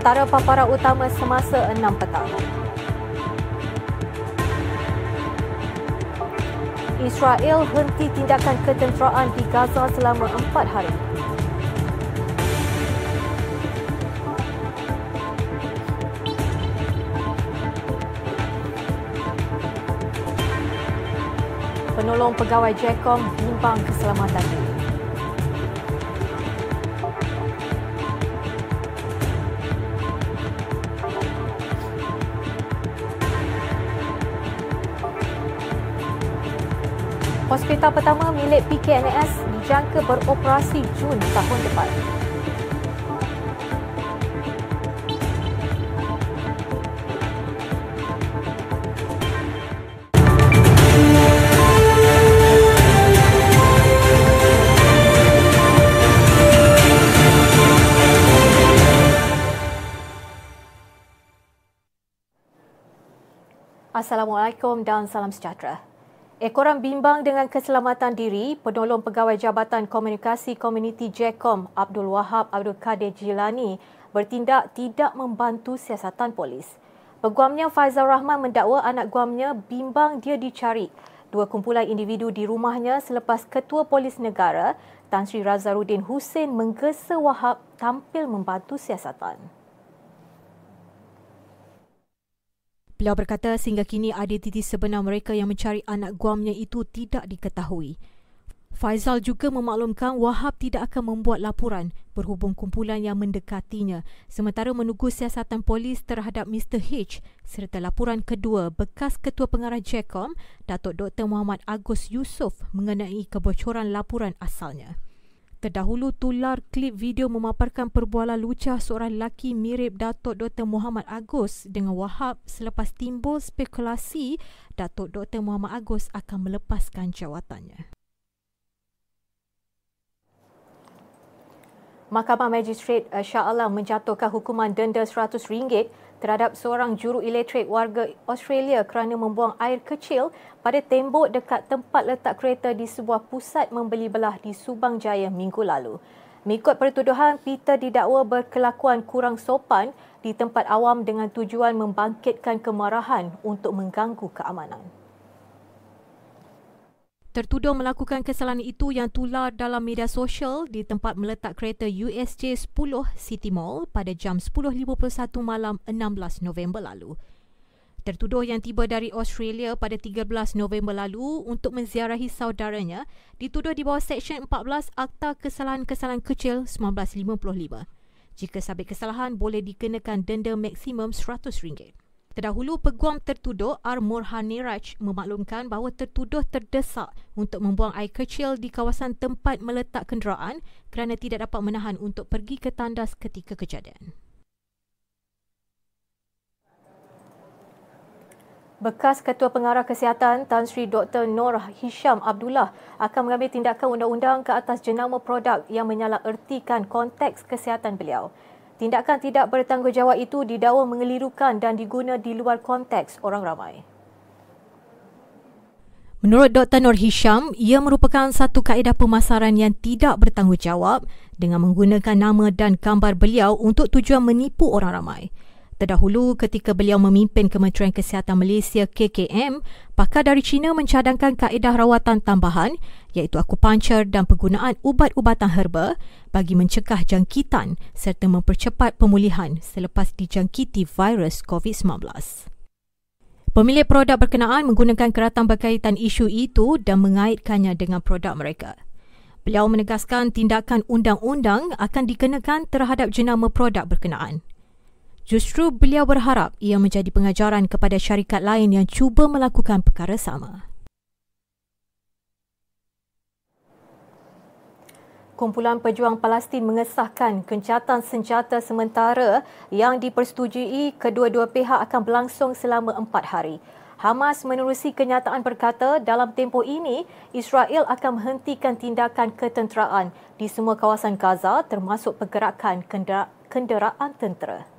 antara paparan utama semasa 6 petang. Israel henti tindakan ketenteraan di Gaza selama 4 hari. Penolong pegawai JECOM bimbang keselamatan Hospital pertama milik PKNS dijangka beroperasi Jun tahun depan. Assalamualaikum dan salam sejahtera. Ekoran bimbang dengan keselamatan diri, penolong pegawai Jabatan Komunikasi Komuniti JECOM Abdul Wahab Abdul Kadir Jilani bertindak tidak membantu siasatan polis. Peguamnya Faizal Rahman mendakwa anak guamnya bimbang dia dicari dua kumpulan individu di rumahnya selepas Ketua Polis Negara Tan Sri Razarudin Hussein menggesa Wahab tampil membantu siasatan. Beliau berkata sehingga kini identiti sebenar mereka yang mencari anak guamnya itu tidak diketahui. Faizal juga memaklumkan Wahab tidak akan membuat laporan berhubung kumpulan yang mendekatinya sementara menunggu siasatan polis terhadap Mr. H serta laporan kedua bekas Ketua Pengarah JECOM Datuk Dr. Muhammad Agus Yusof mengenai kebocoran laporan asalnya. Terdahulu tular klip video memaparkan perbualan lucah seorang lelaki mirip Datuk Dr. Muhammad Agus dengan Wahab selepas timbul spekulasi Datuk Dr. Muhammad Agus akan melepaskan jawatannya. Mahkamah Magistrate eh, Shah Alam menjatuhkan hukuman denda RM100 terhadap seorang juru elektrik warga Australia kerana membuang air kecil pada tembok dekat tempat letak kereta di sebuah pusat membeli belah di Subang Jaya minggu lalu. Mengikut pertuduhan, Peter didakwa berkelakuan kurang sopan di tempat awam dengan tujuan membangkitkan kemarahan untuk mengganggu keamanan. Tertuduh melakukan kesalahan itu yang tular dalam media sosial di tempat meletak kereta USJ 10 City Mall pada jam 10.51 malam 16 November lalu. Tertuduh yang tiba dari Australia pada 13 November lalu untuk menziarahi saudaranya dituduh di bawah Seksyen 14 Akta Kesalahan-Kesalahan Kecil 1955. Jika sabit kesalahan boleh dikenakan denda maksimum RM100. Terdahulu, peguam tertuduh R. Murhaniraj memaklumkan bahawa tertuduh terdesak untuk membuang air kecil di kawasan tempat meletak kenderaan kerana tidak dapat menahan untuk pergi ke tandas ketika kejadian. Bekas Ketua Pengarah Kesihatan Tan Sri Dr. Nur Hisham Abdullah akan mengambil tindakan undang-undang ke atas jenama produk yang menyalah ertikan konteks kesihatan beliau. Tindakan tidak bertanggungjawab itu didakwa mengelirukan dan diguna di luar konteks orang ramai. Menurut Dr. Nur Hisham, ia merupakan satu kaedah pemasaran yang tidak bertanggungjawab dengan menggunakan nama dan gambar beliau untuk tujuan menipu orang ramai. Terdahulu ketika beliau memimpin Kementerian Kesihatan Malaysia KKM, pakar dari China mencadangkan kaedah rawatan tambahan iaitu akupunctur dan penggunaan ubat-ubatan herba bagi mencegah jangkitan serta mempercepat pemulihan selepas dijangkiti virus COVID-19. Pemilik produk berkenaan menggunakan keratan berkaitan isu itu dan mengaitkannya dengan produk mereka. Beliau menegaskan tindakan undang-undang akan dikenakan terhadap jenama produk berkenaan. Justru beliau berharap ia menjadi pengajaran kepada syarikat lain yang cuba melakukan perkara sama. Kumpulan Pejuang Palestin mengesahkan kencatan senjata sementara yang dipersetujui kedua-dua pihak akan berlangsung selama empat hari. Hamas menerusi kenyataan berkata dalam tempoh ini Israel akan menghentikan tindakan ketenteraan di semua kawasan Gaza termasuk pergerakan kenderaan tentera.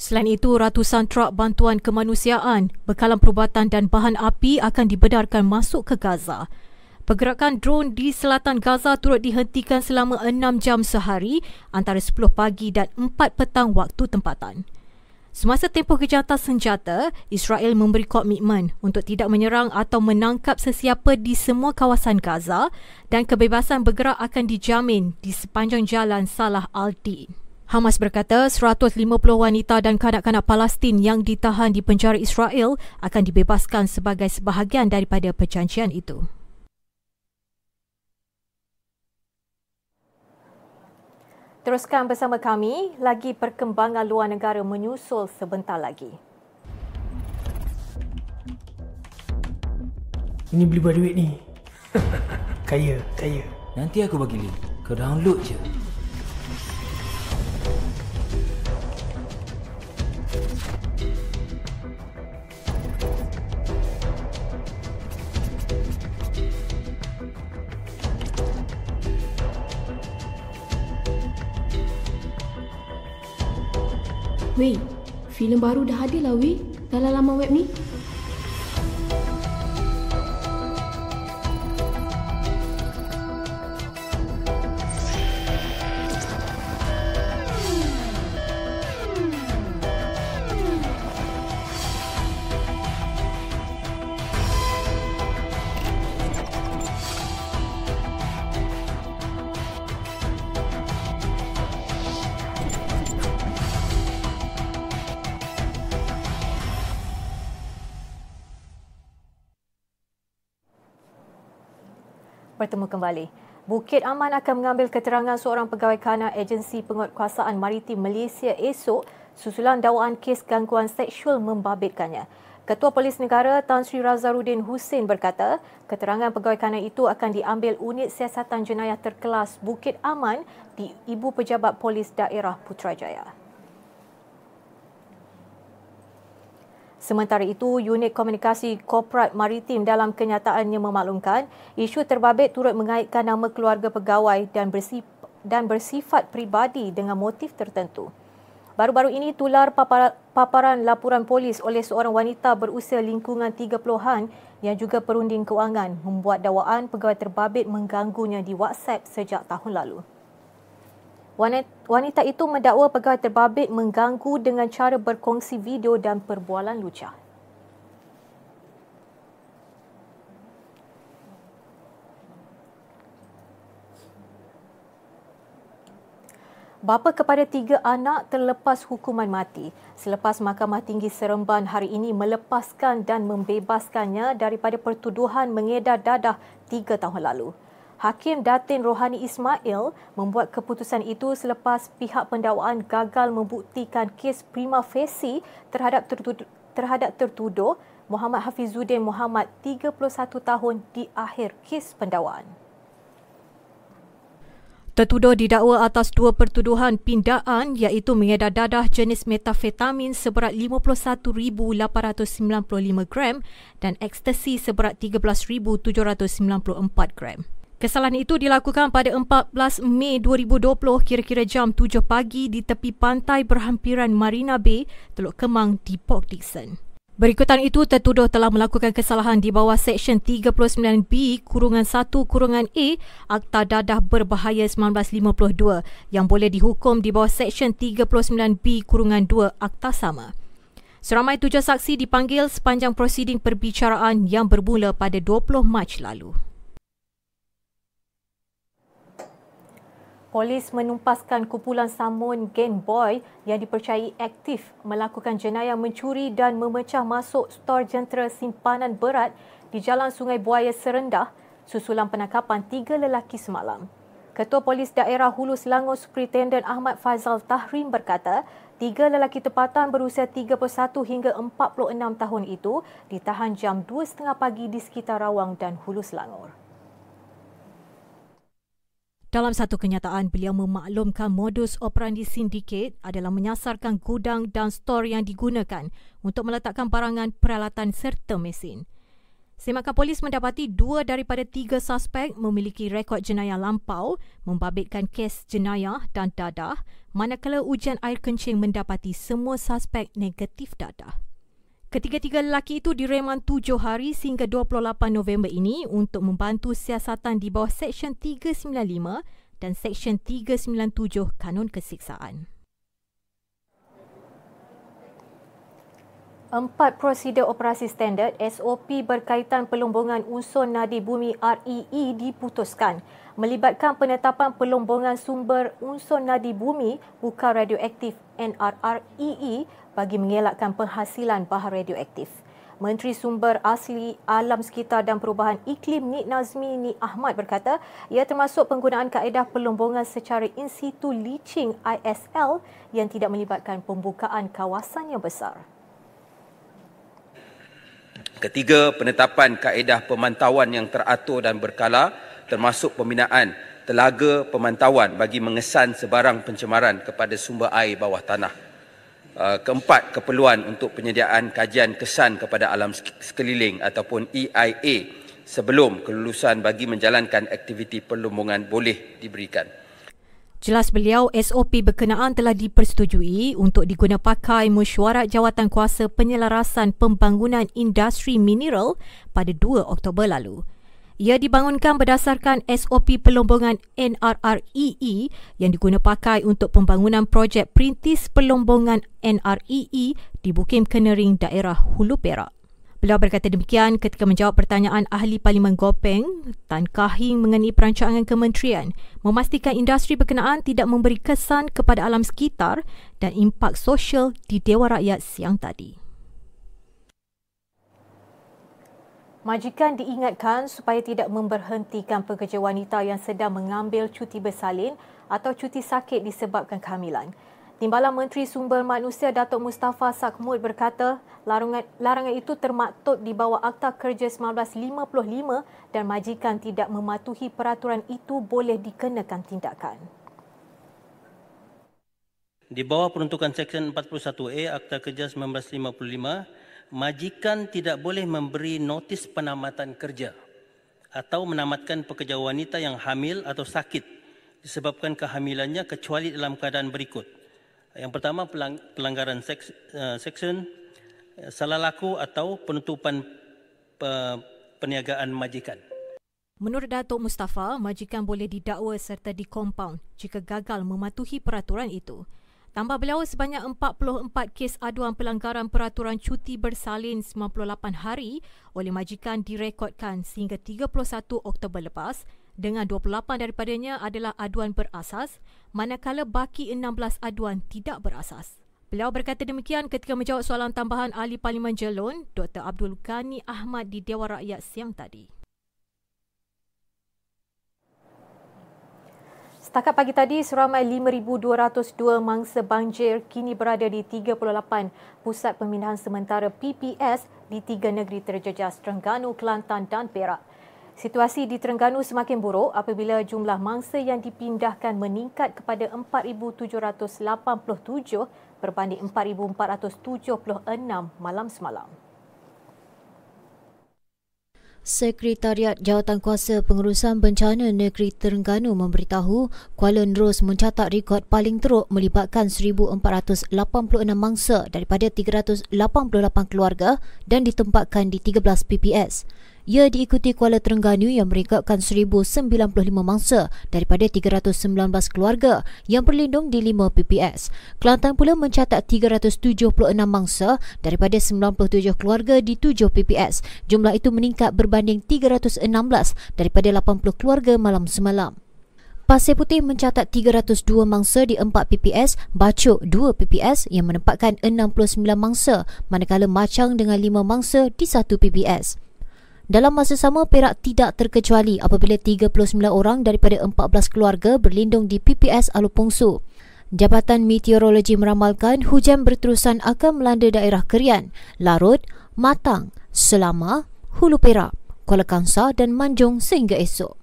Selain itu, ratusan truk bantuan kemanusiaan, bekalan perubatan dan bahan api akan dibedarkan masuk ke Gaza. Pergerakan drone di selatan Gaza turut dihentikan selama 6 jam sehari antara 10 pagi dan 4 petang waktu tempatan. Semasa tempoh kejahatan senjata, Israel memberi komitmen untuk tidak menyerang atau menangkap sesiapa di semua kawasan Gaza dan kebebasan bergerak akan dijamin di sepanjang jalan Salah al-Din. Hamas berkata 150 wanita dan kanak-kanak Palestin yang ditahan di penjara Israel akan dibebaskan sebagai sebahagian daripada perjanjian itu. Teruskan bersama kami, lagi perkembangan luar negara menyusul sebentar lagi. Ini beli buat duit ni. kaya, kaya. Nanti aku bagi link. Kau download je. Baru dah ada lah wei dalam laman web ni. Bertemu kembali. Bukit Aman akan mengambil keterangan seorang pegawai kana agensi penguatkuasaan maritim Malaysia esok susulan dakwaan kes gangguan seksual membabitkannya. Ketua Polis Negara Tan Sri Razarudin Hussein berkata, keterangan pegawai kana itu akan diambil unit siasatan jenayah terkelas Bukit Aman di Ibu Pejabat Polis Daerah Putrajaya. Sementara itu, unit komunikasi korporat maritim dalam kenyataannya memaklumkan isu terbabit turut mengaitkan nama keluarga pegawai dan bersifat, dan bersifat pribadi dengan motif tertentu. Baru-baru ini tular paparan laporan polis oleh seorang wanita berusia lingkungan 30-an yang juga perunding kewangan membuat dakwaan pegawai terbabit mengganggunya di WhatsApp sejak tahun lalu. Wanita itu mendakwa pegawai terbabit mengganggu dengan cara berkongsi video dan perbualan lucah. Bapa kepada tiga anak terlepas hukuman mati selepas Mahkamah Tinggi Seremban hari ini melepaskan dan membebaskannya daripada pertuduhan mengedar dadah tiga tahun lalu. Hakim Datin Rohani Ismail membuat keputusan itu selepas pihak pendakwaan gagal membuktikan kes prima facie terhadap tertuduh, terhadap tertuduh Muhammad Hafizuddin Muhammad 31 tahun di akhir kes pendakwaan. Tertuduh didakwa atas dua pertuduhan pindaan iaitu mengedar dadah jenis metafetamin seberat 51,895 gram dan ekstasi seberat 13,794 gram. Kesalahan itu dilakukan pada 14 Mei 2020 kira-kira jam 7 pagi di tepi pantai berhampiran Marina Bay, Teluk Kemang di Port Dickson. Berikutan itu, tertuduh telah melakukan kesalahan di bawah Seksyen 39B kurungan 1 kurungan A Akta Dadah Berbahaya 1952 yang boleh dihukum di bawah Seksyen 39B kurungan 2 Akta sama. Seramai tujuh saksi dipanggil sepanjang prosiding perbicaraan yang bermula pada 20 Mac lalu. Polis menumpaskan kumpulan samun Game Boy yang dipercayai aktif melakukan jenayah mencuri dan memecah masuk stor jentera simpanan berat di Jalan Sungai Buaya Serendah susulan penangkapan tiga lelaki semalam. Ketua Polis Daerah Hulu Selangor Superintendent Ahmad Fazal Tahrim berkata, tiga lelaki tempatan berusia 31 hingga 46 tahun itu ditahan jam 2.30 pagi di sekitar Rawang dan Hulu Selangor. Dalam satu kenyataan, beliau memaklumkan modus operandi sindiket adalah menyasarkan gudang dan stor yang digunakan untuk meletakkan barangan peralatan serta mesin. Semakan polis mendapati dua daripada tiga suspek memiliki rekod jenayah lampau membabitkan kes jenayah dan dadah manakala ujian air kencing mendapati semua suspek negatif dadah. Ketiga-tiga lelaki itu direman tujuh hari sehingga 28 November ini untuk membantu siasatan di bawah Seksyen 395 dan Seksyen 397 Kanun Kesiksaan. Empat prosedur operasi standard SOP berkaitan pelombongan unsur nadi bumi REE diputuskan melibatkan penetapan pelombongan sumber unsur nadi bumi bukan radioaktif NRREE bagi mengelakkan penghasilan bahan radioaktif. Menteri Sumber Asli Alam Sekitar dan Perubahan Iklim Nik Nazmi Nik Ahmad berkata ia termasuk penggunaan kaedah pelombongan secara in situ leaching ISL yang tidak melibatkan pembukaan kawasan yang besar. Ketiga, penetapan kaedah pemantauan yang teratur dan berkala termasuk pembinaan telaga pemantauan bagi mengesan sebarang pencemaran kepada sumber air bawah tanah. Uh, keempat, keperluan untuk penyediaan kajian kesan kepada alam sekeliling ataupun EIA sebelum kelulusan bagi menjalankan aktiviti perlombongan boleh diberikan. Jelas beliau, SOP berkenaan telah dipersetujui untuk diguna pakai mesyuarat jawatan kuasa penyelarasan pembangunan industri mineral pada 2 Oktober lalu. Ia dibangunkan berdasarkan SOP pelombongan NRREE yang diguna pakai untuk pembangunan projek perintis pelombongan NREE di Bukim Kenering, daerah Hulu Perak. Beliau berkata demikian ketika menjawab pertanyaan ahli Parlimen Gopeng Tan Kahing mengenai perancangan kementerian memastikan industri berkenaan tidak memberi kesan kepada alam sekitar dan impak sosial di Dewan Rakyat siang tadi. Majikan diingatkan supaya tidak memberhentikan pekerja wanita yang sedang mengambil cuti bersalin atau cuti sakit disebabkan kehamilan. Timbalan Menteri Sumber Manusia Datuk Mustafa Sakmud berkata larangan, larangan itu termaktub di bawah Akta Kerja 1955 dan majikan tidak mematuhi peraturan itu boleh dikenakan tindakan. Di bawah peruntukan Seksyen 41A Akta Kerja 1955, majikan tidak boleh memberi notis penamatan kerja atau menamatkan pekerja wanita yang hamil atau sakit disebabkan kehamilannya kecuali dalam keadaan berikut. Yang pertama pelanggaran seks, seksyen uh, salah laku atau penutupan perniagaan majikan. Menurut Datuk Mustafa, majikan boleh didakwa serta dikompaun jika gagal mematuhi peraturan itu. Tambah beliau sebanyak 44 kes aduan pelanggaran peraturan cuti bersalin 98 hari oleh majikan direkodkan sehingga 31 Oktober lepas dengan 28 daripadanya adalah aduan berasas manakala baki 16 aduan tidak berasas. Beliau berkata demikian ketika menjawab soalan tambahan Ahli Parlimen Jelon Dr. Abdul Ghani Ahmad di Dewan Rakyat siang tadi. Setakat pagi tadi, seramai 5,202 mangsa banjir kini berada di 38 pusat pemindahan sementara PPS di tiga negeri terjejas Terengganu, Kelantan dan Perak. Situasi di Terengganu semakin buruk apabila jumlah mangsa yang dipindahkan meningkat kepada 4,787 berbanding 4,476 malam semalam. Sekretariat Jawatankuasa Pengurusan Bencana Negeri Terengganu memberitahu Kuala Nerus mencatat rekod paling teruk melibatkan 1486 mangsa daripada 388 keluarga dan ditempatkan di 13 PPS. Ia diikuti Kuala Terengganu yang merekodkan 1095 mangsa daripada 319 keluarga yang berlindung di 5 PPS. Kelantan pula mencatat 376 mangsa daripada 97 keluarga di 7 PPS. Jumlah itu meningkat berbanding 316 daripada 80 keluarga malam semalam. Pasir Putih mencatat 302 mangsa di 4 PPS, Bacok 2 PPS yang menempatkan 69 mangsa, manakala Macang dengan 5 mangsa di 1 PPS. Dalam masa sama, Perak tidak terkecuali apabila 39 orang daripada 14 keluarga berlindung di PPS Alupungsu. Jabatan Meteorologi meramalkan hujan berterusan akan melanda daerah Kerian, Larut, Matang, Selama, Hulu Perak, Kuala Kangsar dan Manjung sehingga esok.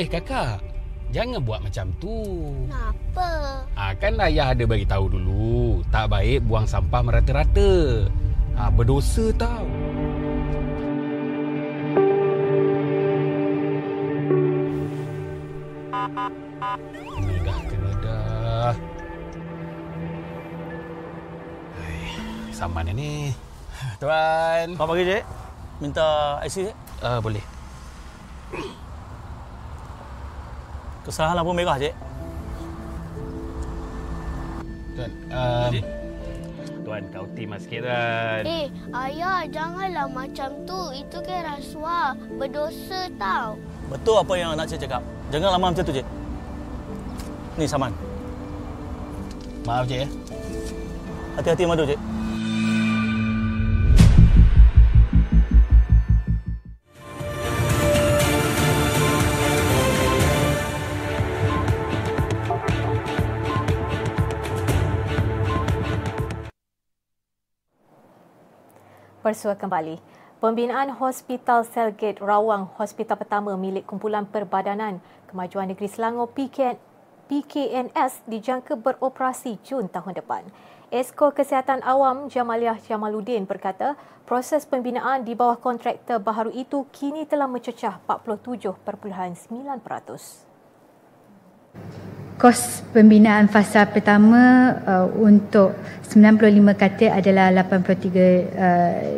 Eh kakak, Jangan buat macam tu. Kenapa? Ah kan ayah ada bagi tahu dulu, tak baik buang sampah merata-rata. Ah berdosa tau. Ini dah kena lah. Saman ni. Tuan. Selamat pagi, Cik. Minta IC, Cik? Uh, boleh. Kesalahan lampu merah, Cik. Tuan, um, Tuan, kau timah sikit, Tuan. Eh, ayah janganlah macam tu. Itu kan rasuah. Berdosa tau. Betul apa yang nak Cik cakap. Jangan lama macam tu, Cik. Ni, saman. Maaf, Cik. Ya. Hati-hati madu, Cik. Bersua kembali. Pembinaan Hospital Selgate Rawang hospital pertama milik Kumpulan Perbadanan Kemajuan Negeri Selangor PKN, PKNS dijangka beroperasi Jun tahun depan. Esko Kesihatan Awam Jamaliah Jamaluddin berkata proses pembinaan di bawah kontraktor baharu itu kini telah mencecah 47.9%. Kos pembinaan fasa pertama uh, untuk 95 katil adalah 83 uh,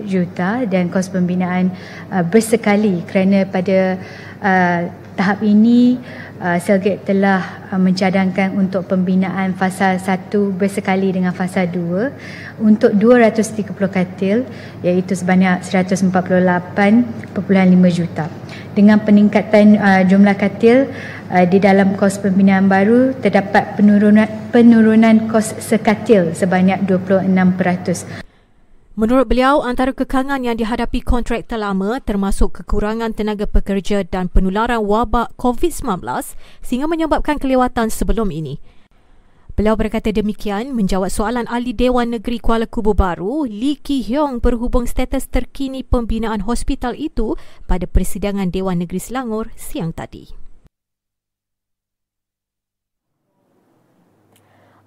juta dan kos pembinaan uh, bersekali kerana pada uh, tahap ini uh, Selgate telah uh, mencadangkan untuk pembinaan fasa 1 bersekali dengan fasa 2 untuk 230 katil iaitu sebanyak 148.5 juta. Dengan peningkatan uh, jumlah katil uh, di dalam kos pembinaan baru terdapat penurunan penurunan kos sekatil sebanyak 26%. Menurut beliau, antara kekangan yang dihadapi kontraktor lama termasuk kekurangan tenaga pekerja dan penularan wabak COVID-19 sehingga menyebabkan kelewatan sebelum ini. Beliau berkata demikian menjawab soalan ahli Dewan Negeri Kuala Kubu Baru, Lee Ki Hyong berhubung status terkini pembinaan hospital itu pada persidangan Dewan Negeri Selangor siang tadi.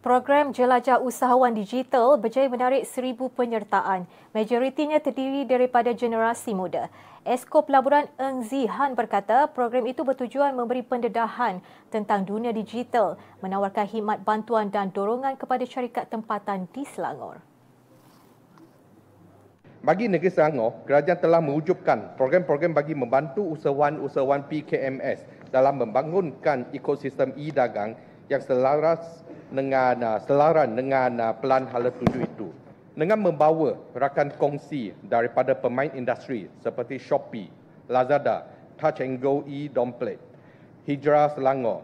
Program Jelajah Usahawan Digital berjaya menarik seribu penyertaan. Majoritinya terdiri daripada generasi muda. Esko Pelaburan Eng Zihan berkata program itu bertujuan memberi pendedahan tentang dunia digital, menawarkan khidmat bantuan dan dorongan kepada syarikat tempatan di Selangor. Bagi negeri Selangor, kerajaan telah mewujudkan program-program bagi membantu usahawan-usahawan PKMS dalam membangunkan ekosistem e-dagang yang selaras dengan uh, selaran dengan uh, pelan hala tuju itu dengan membawa rakan kongsi daripada pemain industri seperti Shopee, Lazada, Touch and Go e-Domplet, Hijrah Selangor,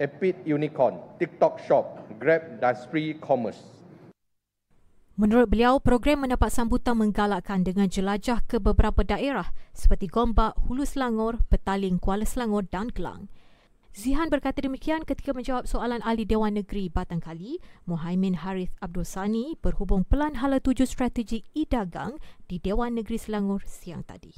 Epit Unicorn, TikTok Shop, Grab dan Spree Commerce. Menurut beliau, program mendapat sambutan menggalakkan dengan jelajah ke beberapa daerah seperti Gombak, Hulu Selangor, Petaling, Kuala Selangor dan Kelang. Zihan berkata demikian ketika menjawab soalan ahli Dewan Negeri Batang Kali, Muhaimin Harith Abdul Sani berhubung pelan hala tuju strategik e-dagang di Dewan Negeri Selangor siang tadi.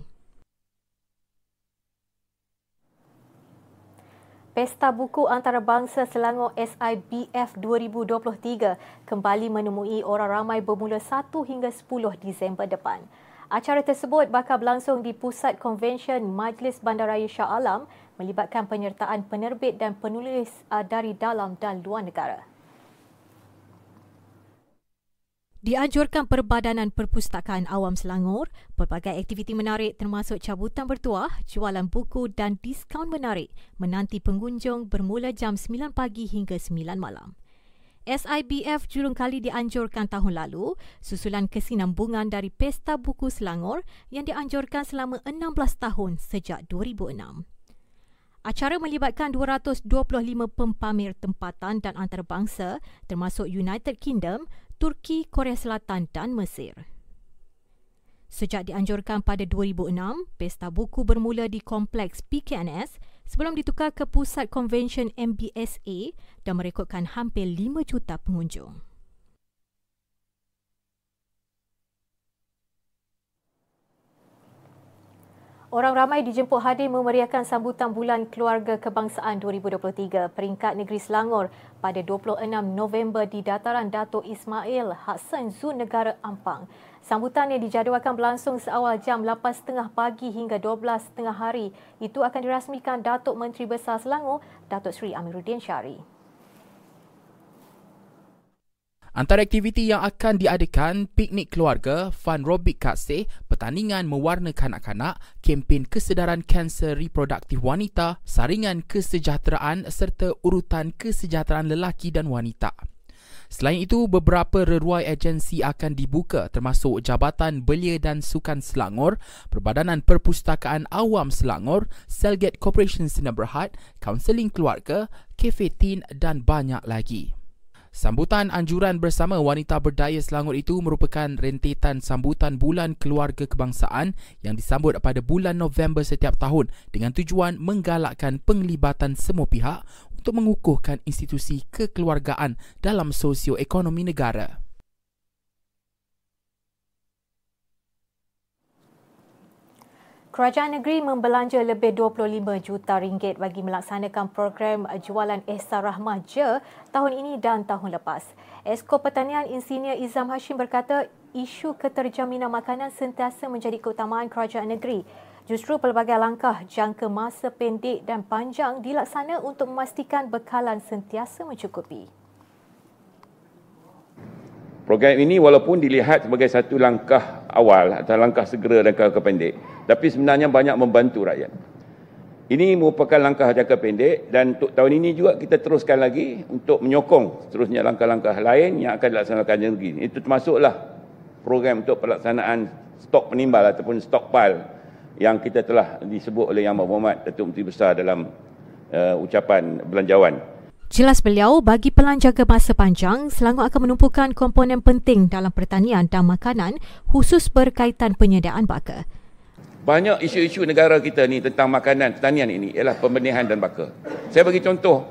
Pesta Buku Antarabangsa Selangor SIBF 2023 kembali menemui orang ramai bermula 1 hingga 10 Disember depan. Acara tersebut bakal berlangsung di Pusat Konvensyen Majlis Bandaraya Shah Alam melibatkan penyertaan penerbit dan penulis uh, dari dalam dan luar negara. Dianjurkan Perbadanan Perpustakaan Awam Selangor, pelbagai aktiviti menarik termasuk cabutan bertuah, jualan buku dan diskaun menarik menanti pengunjung bermula jam 9 pagi hingga 9 malam. SIBF julung kali dianjurkan tahun lalu, susulan kesinambungan dari Pesta Buku Selangor yang dianjurkan selama 16 tahun sejak 2006. Acara melibatkan 225 pempamer tempatan dan antarabangsa termasuk United Kingdom, Turki, Korea Selatan dan Mesir. Sejak dianjurkan pada 2006, Pesta Buku bermula di Kompleks PKNS sebelum ditukar ke Pusat Convention MBSA dan merekodkan hampir 5 juta pengunjung. Orang ramai dijemput hadir memeriahkan sambutan Bulan Keluarga Kebangsaan 2023 peringkat negeri Selangor pada 26 November di Dataran Datuk Ismail Hassan Zun Negara Ampang. Sambutan yang dijadualkan berlangsung seawal jam 8.30 pagi hingga 12.30 hari itu akan dirasmikan Datuk Menteri Besar Selangor, Datuk Seri Amiruddin Syari. Antara aktiviti yang akan diadakan, piknik keluarga, fun robik kasih, pertandingan mewarna kanak-kanak, kempen kesedaran kanser reproduktif wanita, saringan kesejahteraan serta urutan kesejahteraan lelaki dan wanita. Selain itu, beberapa reruai agensi akan dibuka termasuk Jabatan Belia dan Sukan Selangor, Perbadanan Perpustakaan Awam Selangor, Selgate Corporation Sinar Berhad, Kaunseling Keluarga, Cafe Teen dan banyak lagi. Sambutan anjuran bersama wanita berdaya Selangor itu merupakan rentetan sambutan Bulan Keluarga Kebangsaan yang disambut pada bulan November setiap tahun dengan tujuan menggalakkan penglibatan semua pihak untuk mengukuhkan institusi kekeluargaan dalam sosioekonomi negara. Kerajaan negeri membelanja lebih 25 juta ringgit bagi melaksanakan program jualan Ehsan Rahmah Je tahun ini dan tahun lepas. Esko Pertanian Insinyur Izam Hashim berkata isu keterjaminan makanan sentiasa menjadi keutamaan kerajaan negeri. Justru pelbagai langkah jangka masa pendek dan panjang dilaksana untuk memastikan bekalan sentiasa mencukupi. Program ini walaupun dilihat sebagai satu langkah awal atau langkah segera dan langkah pendek, tapi sebenarnya banyak membantu rakyat. Ini merupakan langkah jangka pendek dan untuk tahun ini juga kita teruskan lagi untuk menyokong seterusnya langkah-langkah lain yang akan dilaksanakan negeri. Itu termasuklah program untuk pelaksanaan stok penimbal ataupun stockpile yang kita telah disebut oleh Yang Berhormat Datuk Menteri Besar dalam uh, ucapan belanjawan. Jelas beliau, bagi pelan jaga masa panjang, Selangor akan menumpukan komponen penting dalam pertanian dan makanan khusus berkaitan penyediaan baka. Banyak isu-isu negara kita ni tentang makanan pertanian ini ialah pembenihan dan baka. Saya bagi contoh,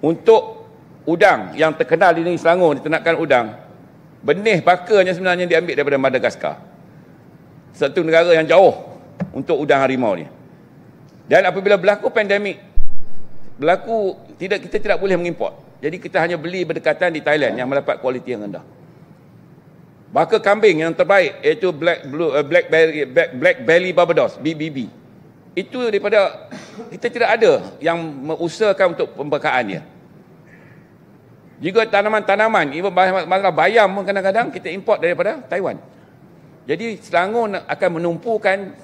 untuk udang yang terkenal di negeri Selangor, diternakan udang, benih bakanya sebenarnya diambil daripada Madagaskar. Satu negara yang jauh untuk udang harimau ni. Dan apabila berlaku pandemik berlaku tidak kita tidak boleh mengimport. Jadi kita hanya beli berdekatan di Thailand yang mendapat kualiti yang rendah. Baka kambing yang terbaik iaitu black blue uh, black belly black, black belly barbados BBB. Itu daripada kita tidak ada yang mengusahakan untuk pembekaannya. Juga tanaman-tanaman, masalah bayam kadang-kadang kita import daripada Taiwan. Jadi Selangor akan menumpukan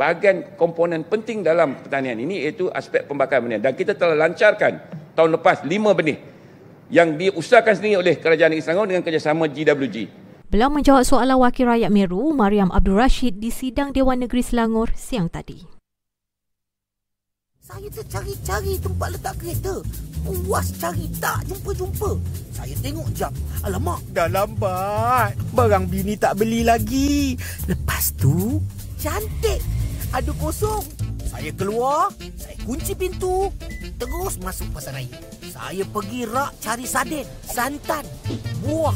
bahagian komponen penting dalam pertanian ini iaitu aspek pembakaran benih dan kita telah lancarkan tahun lepas lima benih yang diusahakan sendiri oleh Kerajaan Negeri Selangor dengan kerjasama GWG. Beliau menjawab soalan Wakil Rakyat Meru, Mariam Abdul Rashid di sidang Dewan Negeri Selangor siang tadi. Saya tercari-cari tempat letak kereta. Puas cari tak jumpa-jumpa. Saya tengok jam. Alamak, dah lambat. Barang bini tak beli lagi. Lepas tu, cantik ada kosong. Saya keluar, saya kunci pintu, terus masuk pasar raya. Saya pergi rak cari sarden, santan, buah.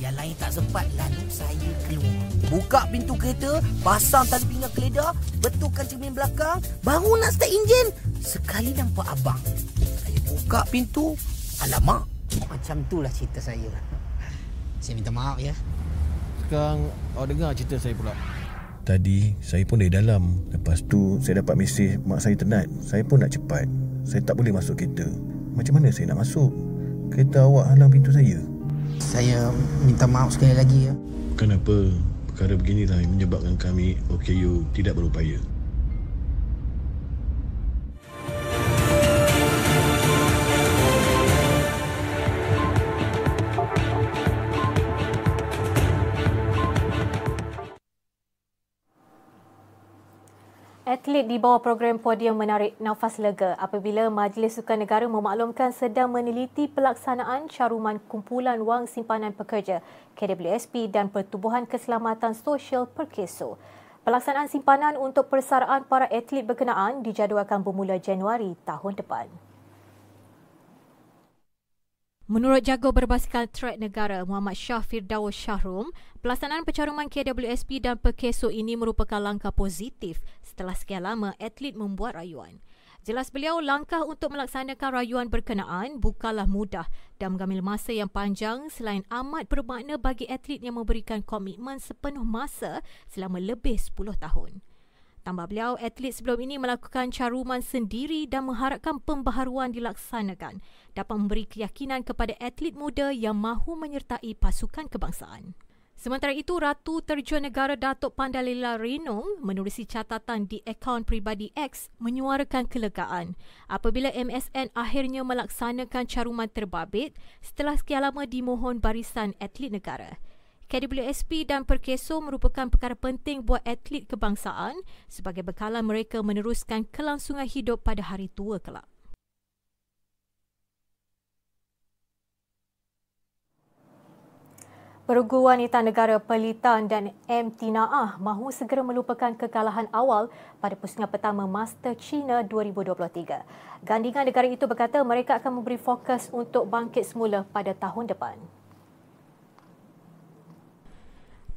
Yang lain tak sempat, lalu saya keluar. Buka pintu kereta, pasang tali pinggang keledar, betulkan cermin belakang, baru nak start enjin. Sekali nampak abang. Saya buka pintu, alamak. Macam itulah cerita saya. Saya minta maaf ya. Sekarang awak dengar cerita saya pula. Tadi saya pun dari dalam. Lepas tu saya dapat mesej mak saya tenat Saya pun nak cepat. Saya tak boleh masuk kereta. Macam mana saya nak masuk? Kereta awak halang pintu saya. Saya minta maaf sekali lagi ya. Kenapa perkara beginilah yang menyebabkan kami OKU tidak berupaya Atlet di bawah program podium menarik nafas lega apabila Majlis Sukan Negara memaklumkan sedang meneliti pelaksanaan caruman kumpulan wang simpanan pekerja KWSP dan Pertubuhan Keselamatan Sosial Perkeso. Pelaksanaan simpanan untuk persaraan para atlet berkenaan dijadualkan bermula Januari tahun depan. Menurut jago berbasikal trek negara Muhammad Shah Firdaus Shahrum, pelaksanaan pencaruman KWSP dan Perkeso ini merupakan langkah positif setelah sekian lama atlet membuat rayuan. Jelas beliau, langkah untuk melaksanakan rayuan berkenaan bukanlah mudah dan mengambil masa yang panjang selain amat bermakna bagi atlet yang memberikan komitmen sepenuh masa selama lebih 10 tahun. Tambah beliau, atlet sebelum ini melakukan caruman sendiri dan mengharapkan pembaharuan dilaksanakan dapat memberi keyakinan kepada atlet muda yang mahu menyertai pasukan kebangsaan. Sementara itu, Ratu Terjun Negara Datuk Pandalila Renong menerusi catatan di akaun pribadi X menyuarakan kelegaan apabila MSN akhirnya melaksanakan caruman terbabit setelah sekian lama dimohon barisan atlet negara. KWSP dan Perkeso merupakan perkara penting buat atlet kebangsaan sebagai bekalan mereka meneruskan kelangsungan hidup pada hari tua kelak. Pergu Wanita Negara Pelitan dan M. Tinaah mahu segera melupakan kekalahan awal pada pusingan pertama Master China 2023. Gandingan negara itu berkata mereka akan memberi fokus untuk bangkit semula pada tahun depan.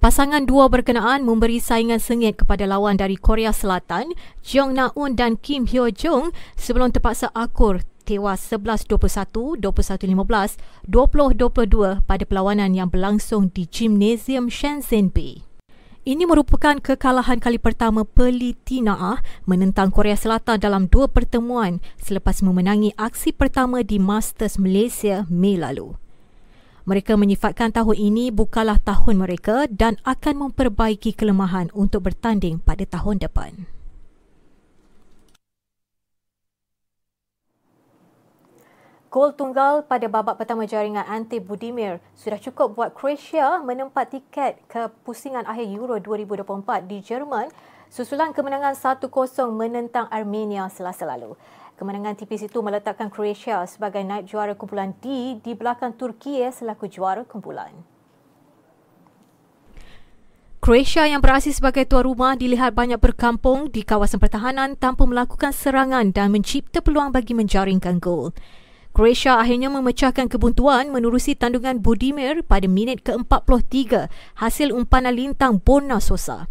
Pasangan dua berkenaan memberi saingan sengit kepada lawan dari Korea Selatan, Jong Na-un dan Kim Hyo Jong sebelum terpaksa akur tewas 11-21, 21-15, 20-22 pada perlawanan yang berlangsung di Gymnasium Shenzhen Bay. Ini merupakan kekalahan kali pertama Peli Tinaah menentang Korea Selatan dalam dua pertemuan selepas memenangi aksi pertama di Masters Malaysia Mei lalu. Mereka menyifatkan tahun ini bukanlah tahun mereka dan akan memperbaiki kelemahan untuk bertanding pada tahun depan. Gol tunggal pada babak pertama jaringan Ante Budimir sudah cukup buat Croatia menempat tiket ke pusingan akhir Euro 2024 di Jerman susulan kemenangan 1-0 menentang Armenia selasa lalu. Kemenangan tipis itu meletakkan Croatia sebagai naib juara kumpulan D di belakang Turki selaku juara kumpulan. Croatia yang berasal sebagai tuan rumah dilihat banyak berkampung di kawasan pertahanan tanpa melakukan serangan dan mencipta peluang bagi menjaringkan gol. Croatia akhirnya memecahkan kebuntuan menerusi tandungan Budimir pada minit ke-43 hasil umpanan lintang Borna Sosa.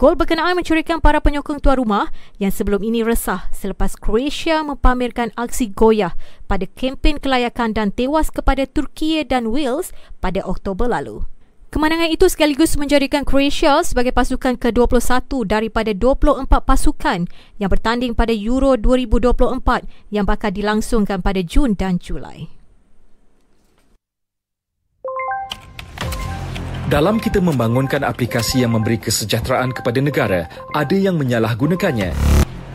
Gol berkenaan mencurikan para penyokong tuan rumah yang sebelum ini resah selepas Croatia mempamerkan aksi goyah pada kempen kelayakan dan tewas kepada Turki dan Wales pada Oktober lalu. Kemenangan itu sekaligus menjadikan Croatia sebagai pasukan ke-21 daripada 24 pasukan yang bertanding pada Euro 2024 yang bakal dilangsungkan pada Jun dan Julai. Dalam kita membangunkan aplikasi yang memberi kesejahteraan kepada negara, ada yang menyalahgunakannya.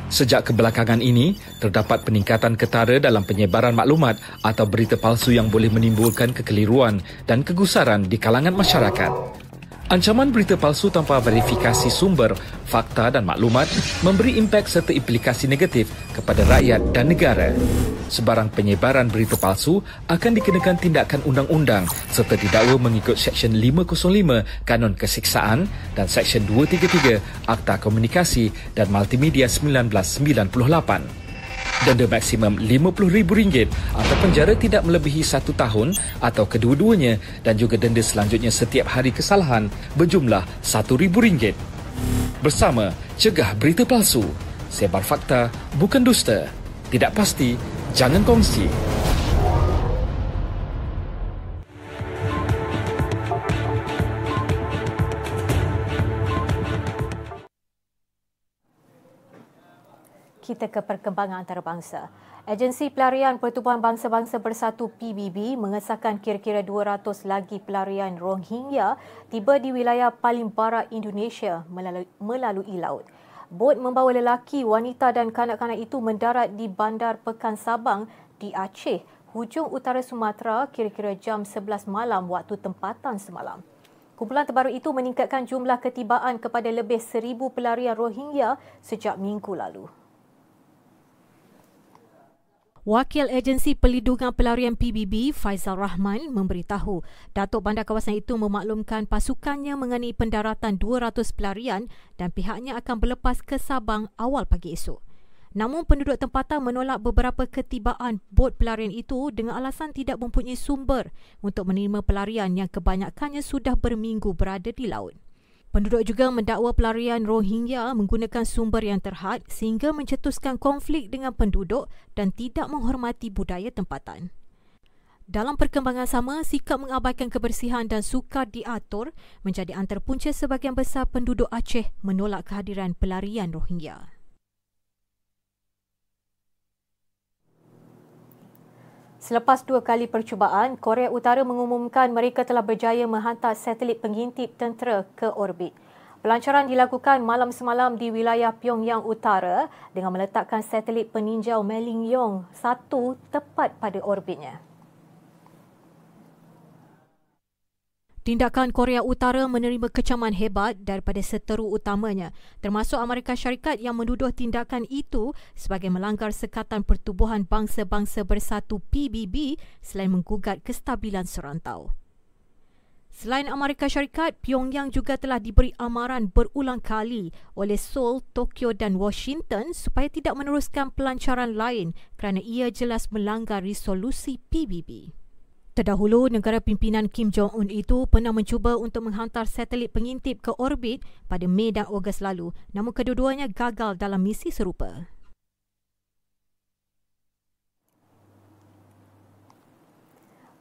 Sejak kebelakangan ini, terdapat peningkatan ketara dalam penyebaran maklumat atau berita palsu yang boleh menimbulkan kekeliruan dan kegusaran di kalangan masyarakat. Ancaman berita palsu tanpa verifikasi sumber, fakta dan maklumat memberi impak serta implikasi negatif kepada rakyat dan negara. Sebarang penyebaran berita palsu akan dikenakan tindakan undang-undang serta didakwa mengikut Seksyen 505 Kanun Kesiksaan dan Seksyen 233 Akta Komunikasi dan Multimedia 1998 denda maksimum RM50,000 atau penjara tidak melebihi satu tahun atau kedua-duanya dan juga denda selanjutnya setiap hari kesalahan berjumlah RM1,000. Bersama, cegah berita palsu. Sebar fakta, bukan dusta. Tidak pasti, jangan kongsi. Kita ke perkembangan antarabangsa. Agensi Pelarian Pertubuhan Bangsa-Bangsa Bersatu PBB mengesahkan kira-kira 200 lagi pelarian Rohingya tiba di wilayah paling barat Indonesia melalui, laut. Bot membawa lelaki, wanita dan kanak-kanak itu mendarat di Bandar Pekan Sabang di Aceh, hujung utara Sumatera kira-kira jam 11 malam waktu tempatan semalam. Kumpulan terbaru itu meningkatkan jumlah ketibaan kepada lebih seribu pelarian Rohingya sejak minggu lalu. Wakil Agensi Pelindungan Pelarian PBB Faizal Rahman memberitahu Datuk Bandar Kawasan itu memaklumkan pasukannya mengenai pendaratan 200 pelarian dan pihaknya akan berlepas ke Sabang awal pagi esok. Namun penduduk tempatan menolak beberapa ketibaan bot pelarian itu dengan alasan tidak mempunyai sumber untuk menerima pelarian yang kebanyakannya sudah berminggu berada di laut. Penduduk juga mendakwa pelarian Rohingya menggunakan sumber yang terhad sehingga mencetuskan konflik dengan penduduk dan tidak menghormati budaya tempatan. Dalam perkembangan sama, sikap mengabaikan kebersihan dan sukar diatur menjadi antara punca sebagian besar penduduk Aceh menolak kehadiran pelarian Rohingya. Selepas dua kali percubaan, Korea Utara mengumumkan mereka telah berjaya menghantar satelit pengintip tentera ke orbit. Pelancaran dilakukan malam semalam di wilayah Pyongyang Utara dengan meletakkan satelit peninjau Melingyong 1 tepat pada orbitnya. Tindakan Korea Utara menerima kecaman hebat daripada seteru utamanya, termasuk Amerika Syarikat yang menuduh tindakan itu sebagai melanggar Sekatan Pertubuhan Bangsa-Bangsa Bersatu PBB selain menggugat kestabilan serantau. Selain Amerika Syarikat, Pyongyang juga telah diberi amaran berulang kali oleh Seoul, Tokyo dan Washington supaya tidak meneruskan pelancaran lain kerana ia jelas melanggar resolusi PBB. Terdahulu, negara pimpinan Kim Jong-un itu pernah mencuba untuk menghantar satelit pengintip ke orbit pada Mei dan Ogos lalu, namun kedua-duanya gagal dalam misi serupa.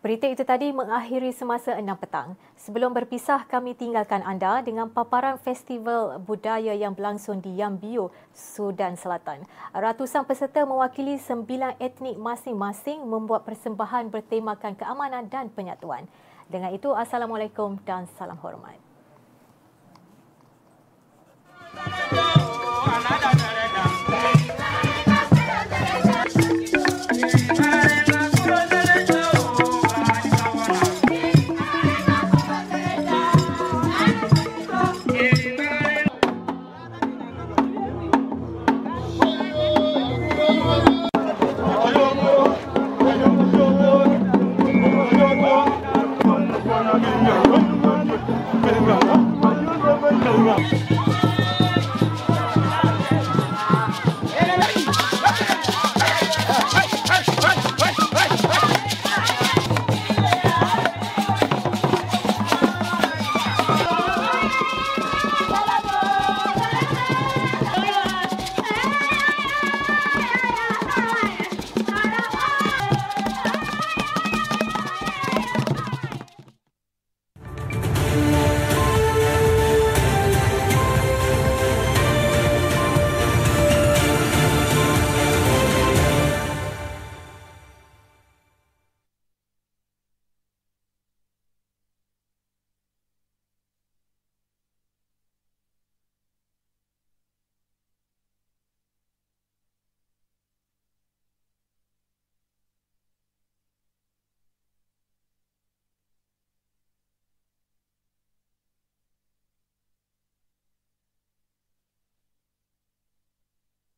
Berita itu tadi mengakhiri semasa 6 petang. Sebelum berpisah, kami tinggalkan anda dengan paparan festival budaya yang berlangsung di Yambio, Sudan Selatan. Ratusan peserta mewakili sembilan etnik masing-masing membuat persembahan bertemakan keamanan dan penyatuan. Dengan itu, Assalamualaikum dan salam hormat. Oh,